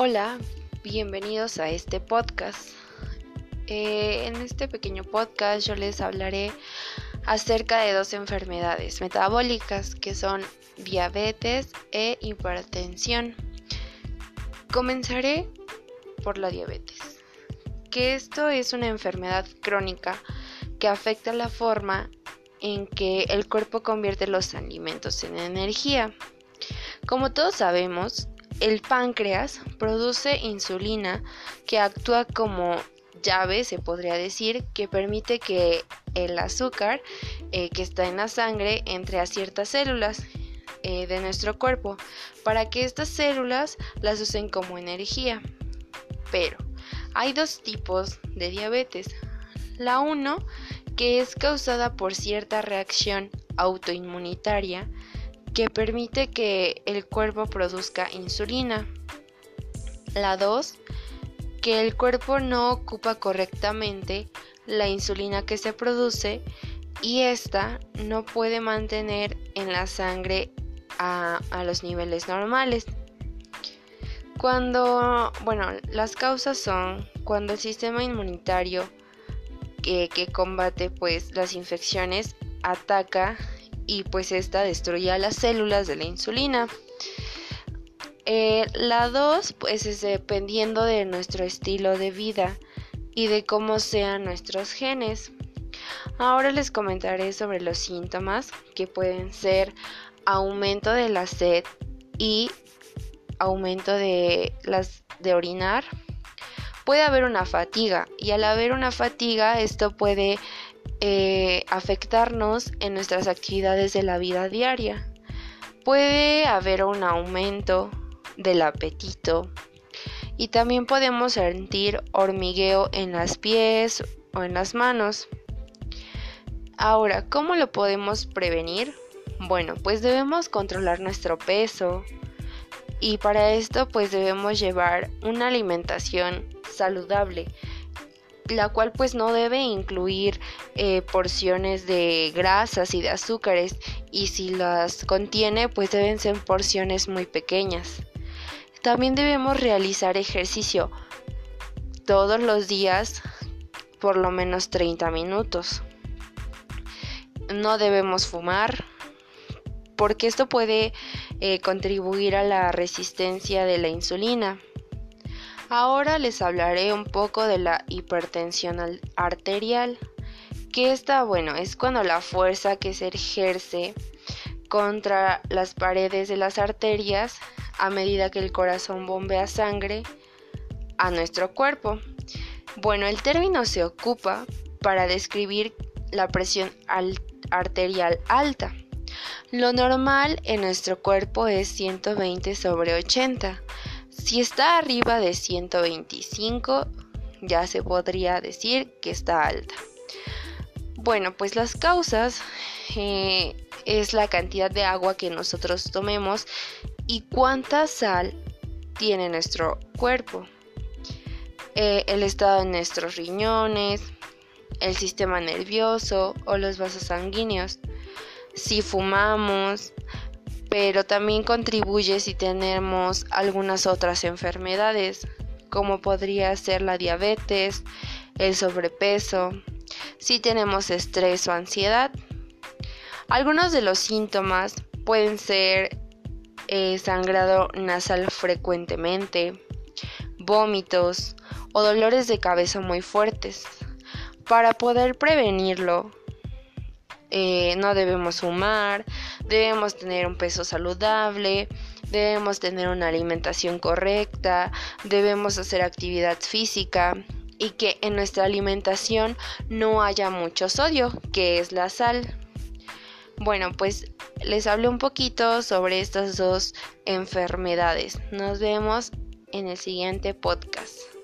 Hola, bienvenidos a este podcast. Eh, en este pequeño podcast yo les hablaré acerca de dos enfermedades metabólicas que son diabetes e hipertensión. Comenzaré por la diabetes, que esto es una enfermedad crónica que afecta la forma en que el cuerpo convierte los alimentos en energía. Como todos sabemos, el páncreas produce insulina que actúa como llave, se podría decir, que permite que el azúcar eh, que está en la sangre entre a ciertas células eh, de nuestro cuerpo para que estas células las usen como energía. Pero hay dos tipos de diabetes. La 1, que es causada por cierta reacción autoinmunitaria, que permite que el cuerpo produzca insulina. La 2, que el cuerpo no ocupa correctamente la insulina que se produce y esta no puede mantener en la sangre a, los niveles normales. Cuando, bueno, las causas son cuando el sistema inmunitario que, que combate pues las infecciones ataca y pues esta destruye las células de la insulina. Eh, la 2 pues es dependiendo de nuestro estilo de vida y de cómo sean nuestros genes. Ahora les comentaré sobre los síntomas que pueden ser aumento de la sed y aumento de las de orinar. Puede haber una fatiga y al haber una fatiga esto puede eh, afectarnos en nuestras actividades de la vida diaria. Puede haber un aumento del apetito y también podemos sentir hormigueo en las pies o en las manos. Ahora, ¿cómo lo podemos prevenir? Bueno, pues debemos controlar nuestro peso y para esto pues debemos llevar una alimentación saludable la cual pues no debe incluir eh, porciones de grasas y de azúcares y si las contiene pues deben ser porciones muy pequeñas. También debemos realizar ejercicio todos los días por lo menos 30 minutos. No debemos fumar porque esto puede eh, contribuir a la resistencia de la insulina. Ahora les hablaré un poco de la hipertensión arterial, que esta, bueno, es cuando la fuerza que se ejerce contra las paredes de las arterias a medida que el corazón bombea sangre a nuestro cuerpo. Bueno, el término se ocupa para describir la presión arterial alta. Lo normal en nuestro cuerpo es 120 sobre 80 si está arriba de 125, ya se podría decir que está alta. Bueno, pues las causas eh, es la cantidad de agua que nosotros tomemos y cuánta sal tiene nuestro cuerpo. Eh, el estado de nuestros riñones, el sistema nervioso o los vasos sanguíneos. Si fumamos, pero también contribuye si tenemos algunas otras enfermedades, como podría ser la diabetes, el sobrepeso, si tenemos estrés o ansiedad. Algunos de los síntomas pueden ser eh, sangrado nasal frecuentemente, vómitos o dolores de cabeza muy fuertes. Para poder prevenirlo, eh, no debemos fumar, debemos tener un peso saludable, debemos tener una alimentación correcta, debemos hacer actividad física y que en nuestra alimentación no haya mucho sodio, que es la sal. Bueno, pues les hablé un poquito sobre estas dos enfermedades. Nos vemos en el siguiente podcast.